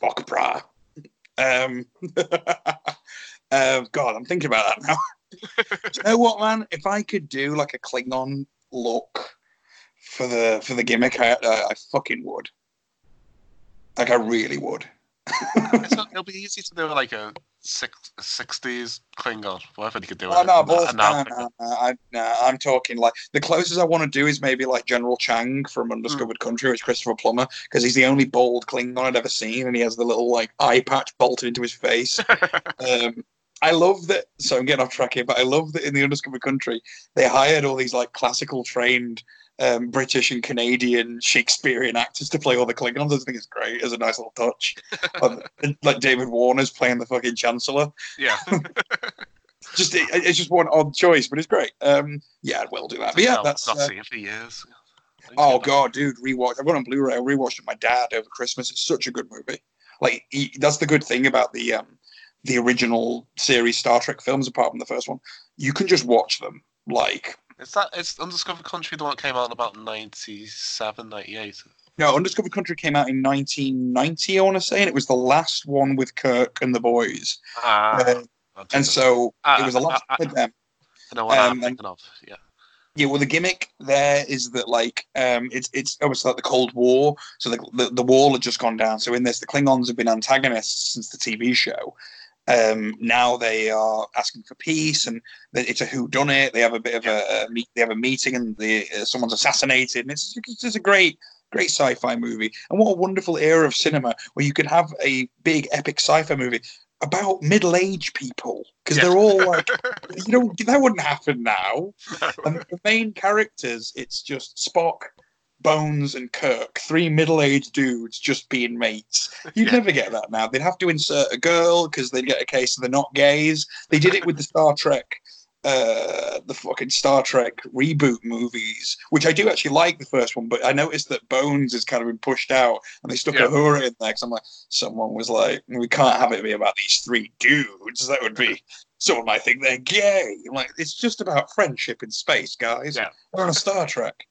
Bokapra. Um, <laughs> uh, God, I'm thinking about that now. <laughs> You know what, man? If I could do like a Klingon look for the for the gimmick, I, I, I fucking would. Like I really would. It'll be easy to do like a six, 60s Klingon, whatever you could do. Oh no, it. balls, And now no, thinking- no, no, I, no, I'm talking like the closest I want to do is maybe like General Chang from Undiscovered Country, which Christopher Plummer, because he's the only bald Klingon I'd ever seen, and he has the little like eye patch bolted into his face. <laughs> um, I love that. So I'm getting off track here, but I love that in the Undiscovered Country they hired all these like classical trained um, British and Canadian Shakespearean actors to play all the Klingons. I think it's great as a nice little touch. <laughs> Um, like David Warner's playing the fucking Chancellor yeah. <laughs> just it, it's just one odd choice, but it's great. Um, yeah, I will do that. But yeah, that's. not uh, seen it for years. oh god, dude, rewatch. I've got on Blu-ray. I rewatched it with my dad over Christmas. It's such a good movie. Like he, that's the good thing about the um, the original series Star Trek films, apart from the first one. You can just watch them. Like Is that it's Undiscovered Country the one that came out in about 97, 98? no, Undiscovered Country came out in 1990, I want to say, and it was the last one with Kirk and the boys. Ah, Uh, and know. so Ah, it was the last ah, ah, with them. I know what I'm um, thinking of. Yeah. Yeah, well, the gimmick there is that like um, it's it's obviously like the Cold War, so the, the the wall had just gone down. So in this, the Klingons have been antagonists since the TV show. Um, now they are asking for peace, and it's a who done it. They have a bit of a, a meet, they have a meeting, and the, uh, someone's assassinated. And it's it's just a great great sci-fi movie. And what a wonderful era of cinema where you could have a big epic sci-fi movie about middle-aged people because Yeah. they're all like you know that wouldn't happen now. <laughs> And the main characters, it's just Spock, Bones, and Kirk, three middle-aged dudes just being mates. You'd Yeah. never get that now. They'd have to insert a girl because they'd get a case of the not gays. They did it with the Star Trek, uh, the fucking Star Trek reboot movies, which I do actually like the first one, but I noticed that Bones has kind of been pushed out, and they stuck Yeah. Uhura in there. Because I'm like, someone was like, we can't have it be about these three dudes. That would be. Someone might think they're gay. I'm like, it's just about friendship in space, guys. Yeah. We're on a Star Trek.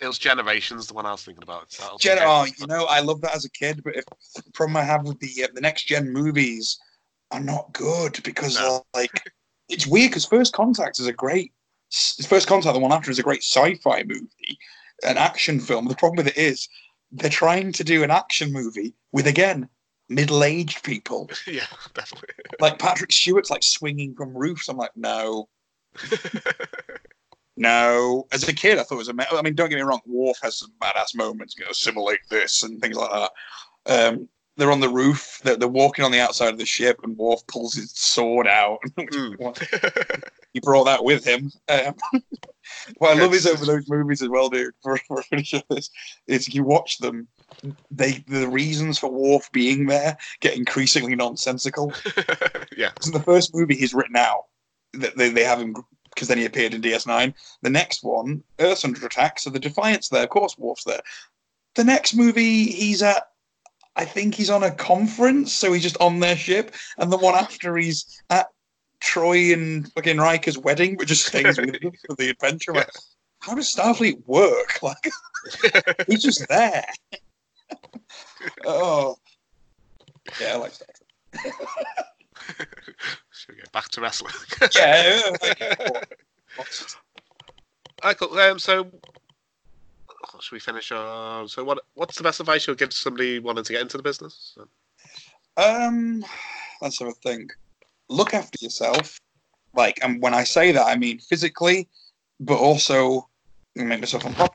It, was Generations, the one I was thinking about. Gen, oh, you know, I love that as a kid, but if the problem I have with the uh, the next gen movies are not good because No. like <laughs> it's weird because First Contact is a great First Contact, the one after, is a great sci-fi movie, an action film. The problem with it is they're trying to do an action movie with again middle-aged people. <laughs> yeah, definitely. Like Patrick Stewart's like swinging from roofs. I'm like, no, <laughs> no. As a kid, I thought it was a. I mean, don't get me wrong. Worf has some badass moments. You know, assimilate this and things like that. Um, they're on the roof. They're, they're walking on the outside of the ship, and Worf pulls his sword out. <laughs> Mm. he brought that with him. Um, <laughs> what I love is over those movies as well, dude. For, for <laughs> finish this, is you watch them. They the reasons for Worf being there get increasingly nonsensical. yeah. in the first movie he's written out that they, they have him because then he appeared in DS9. The next one, Earth's under attack, so the Defiant's there. Of course, Worf's there. The next movie, he's at. I think he's on a conference, so he's just on their ship. And the one after, he's at Troi and fucking Riker's wedding, which just stays with them for the adventure. Like, <laughs> how does Starfleet work? <laughs> Like, he's just there. <laughs> oh, yeah, I like Star Trek. Should we get back to wrestling? Yeah, like, <laughs> Alright, cool. Um, so, oh, should we finish? Uh, so, what what's the best advice you'll give to somebody wanting to get into the business? Um, let's have a think. Look after yourself. Like, and when I say that, I mean physically, but also make myself on.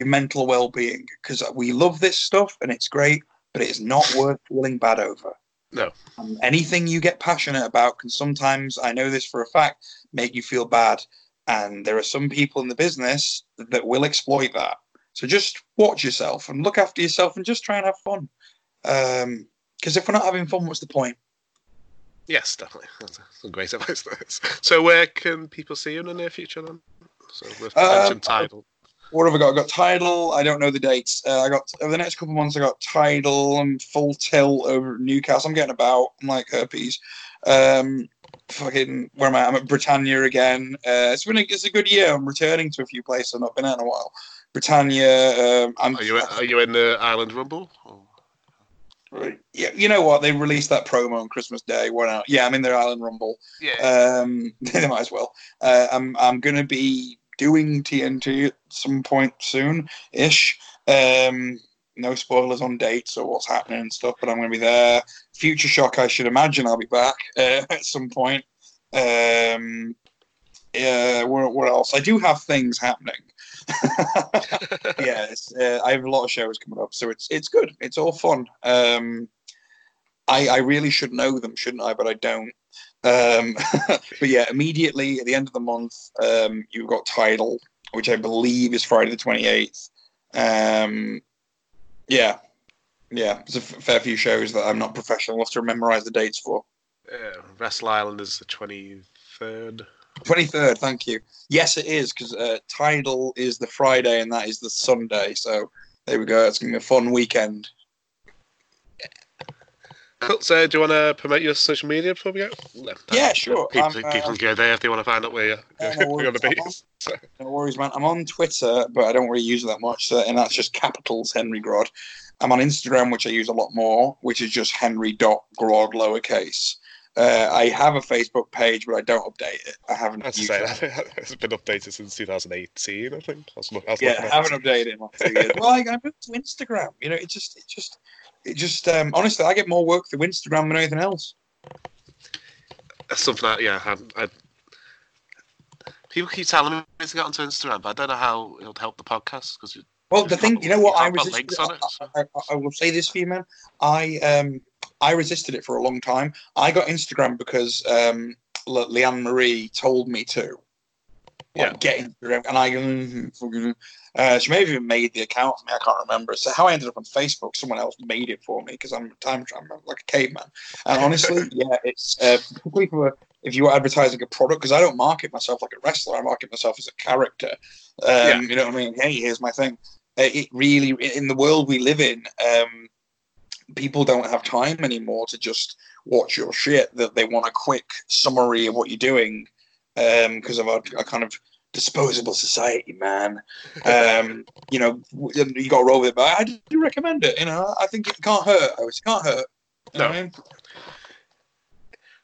Your mental well-being, because we love this stuff and it's great, but it is not worth feeling bad over. No. Um, anything you get passionate about can sometimes, I know this for a fact, make you feel bad. And there are some people in the business that will exploit that. So just watch yourself and look after yourself and just try and have fun. Um, because if we're not having fun, what's the point? Yes, definitely. <laughs> That's some great advice. There. <laughs> So, where can people see you in the near future then? So, with Um, mentioned title. What have I got? I got Tidal. I don't know the dates. Uh, I got over the next couple of months. I got Tidal and Full Tilt over Newcastle. I'm getting about. I'm like herpes. Um, fucking where am I? I'm at Britannia again. Uh, it's been a, it's a good year. I'm returning to a few places I've not been at in a while. Britannia. Um, I'm Are you are you in the Island Rumble? Or- yeah. You know what? They released that promo on Christmas Day. Why not? Yeah, I'm in their Island Rumble. Yeah. Um, <laughs> they might as well. Uh, I'm I'm gonna be doing TNT at some point soon ish. Um, no spoilers on dates or what's happening and stuff, but I'm going to be there. Future Shock, I should imagine I'll be back <laughs> uh, at some point. Um, yeah, what, what else? I do have things happening. <laughs> yeah, uh, I have a lot of shows coming up, so it's it's good. It's all fun. Um, I I really should know them, shouldn't I? But I don't. Um, <laughs> but yeah, immediately at the end of the month, um, you've got Tidal, which I believe is Friday the twenty eighth. Um, yeah, yeah, there's a f- fair few shows that I'm not professional enough to memorize the dates for. Yeah, Wrestle Island is the twenty third. 23rd, thank you. Yes, it is because uh, Tidal is the Friday and that is the Sunday. So there we go. It's going to be a fun weekend. Cool. So, do you want to promote your social media before we go? No, Yeah, sure. People, I'm, uh, can go there if they want to find out where you're, Yeah, no <laughs> you're going to be. On- So, No worries, man. I'm on Twitter, but I don't really use it that much. So, and that's just capitals Henry Grodd. I'm on Instagram, which I use a lot more, which is just Henry.grodd lowercase. Uh, I have a Facebook page, but I don't update it. I haven't As I used say, it. <laughs> it's been updated since 2018, I think. I was, I was Yeah, I haven't updated it in like two years. well, I, I moved to Instagram. You know, it just, it just, it just. Um, honestly, I get more work through Instagram than anything else. That's something that, yeah, I, I, people keep telling me to get onto Instagram, but I don't know how it'll help the podcast because Well, the thing, you know what, I resisted. it, so- I, I, I will say this for you, man. I um, I resisted it for a long time. I got Instagram because um, Le- Leanne Marie told me to. Like, Yeah. get Instagram, and I uh, she may have even made the account for me. I can't remember. So how I ended up on Facebook, someone else made it for me because I'm a time traveler, like a caveman. And honestly, <laughs> yeah, it's uh, particularly for if you are advertising a product because I don't market myself like a wrestler. I market myself as a character. Um, Yeah. You know what I mean? Hey, here's my thing. Uh, it really, in the world we live in, um, people don't have time anymore to just watch your shit. That they want a quick summary of what you're doing because of our, our kind of disposable society, man. Um, you know, you got to roll with it. But I do recommend it. You know, I think it can't hurt. It can't hurt. You No. what I mean?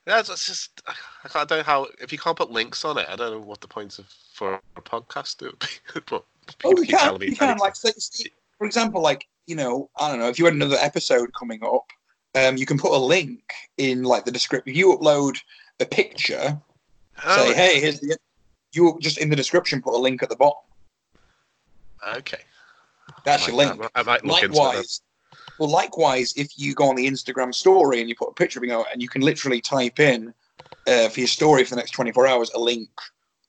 Yeah, it's just I can't- don't know how if you can't put links on it. I don't know what the point of for a podcast would <laughs> be. but Oh, you can. me You can. Like, say, say- for example, like you know, I don't know if you had another episode coming up, um, you can put a link in like the description. If you upload a picture, Oh, say, hey, here's the. You just in the description put a link at the bottom. okay. That's I your might- link. I might look. Likewise, well, likewise, if you go on the Instagram story and you put a picture of it, and you can literally type in uh, for your story for the next 24 hours a link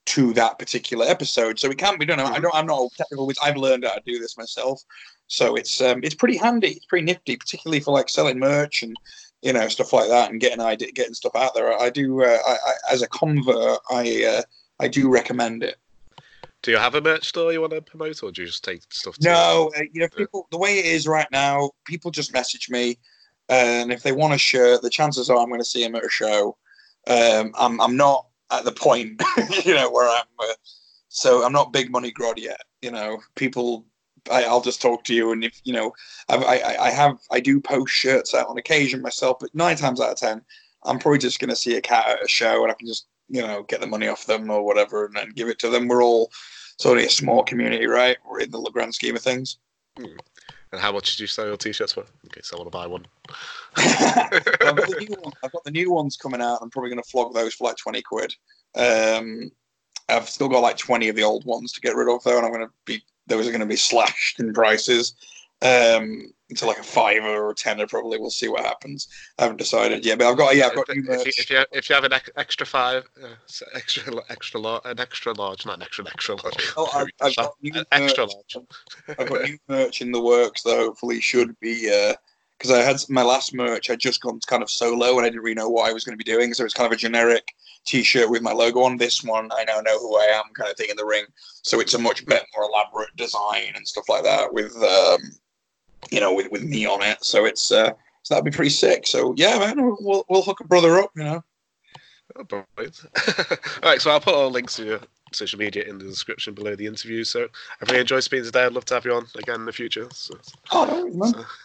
to that particular episode. So it can be done. I don't. I'm not technical. whiz. I've learned how to do this myself. So it's um, it's pretty handy. It's pretty nifty, particularly for like selling merch and you know stuff like that and getting idea, getting stuff out there. I do. Uh, I, I, as a convert, I uh, I do recommend it. Do you have a merch store you want to promote, or do you just take stuff? To No, uh, you know, people. The way it is right now, people just message me, and if they want a shirt, the chances are I'm going to see them at a show. Um, I'm I'm not at the point, <laughs> you know, where I'm. Uh, so I'm not big money grodd yet. You know, people. I, I'll just talk to you, and if you know, I've, I I have I do post shirts out on occasion myself, but nine times out of ten, I'm probably just going to see a cat at a show, and I can just you know get the money off them or whatever, and then give it to them. We're all it's only a small community, right? We're in the grand scheme of things. And how much did you sell your t-shirts for? In case I want to buy one. <laughs> I've got the <laughs> new one. I've got the new ones coming out. I'm probably going to flog those for like twenty quid. Um, I've still got like twenty of the old ones to get rid of though, and I'm going to be those are going to be slashed in prices um, to like a fiver or a tenner. Probably we'll see what happens. I haven't decided yet, but I've got yeah, I've got new if, you, merch. if you if you have an extra five, uh, extra extra large, an extra large, not an extra extra large. <laughs> Oh, I've, I've got new An extra large. I've got new <laughs> merch in the works that hopefully should be Uh, because I had my last merch. I'd just gone kind of solo and I didn't really know what I was going to be doing, so it's kind of a generic T-shirt with my logo on. This one, I now know who I am, kind of thing in the ring. So it's a much better, more elaborate design and stuff like that with um, you know with, with me on it. So it's uh, so that'd be pretty sick. So yeah, man, we'll we'll hook a brother up, you know. Oh. <laughs> All right, so I'll put all links to your social media in the description below the interview. So I really enjoyed speaking today. I'd love to have you on again in the future. So, Oh, no, man.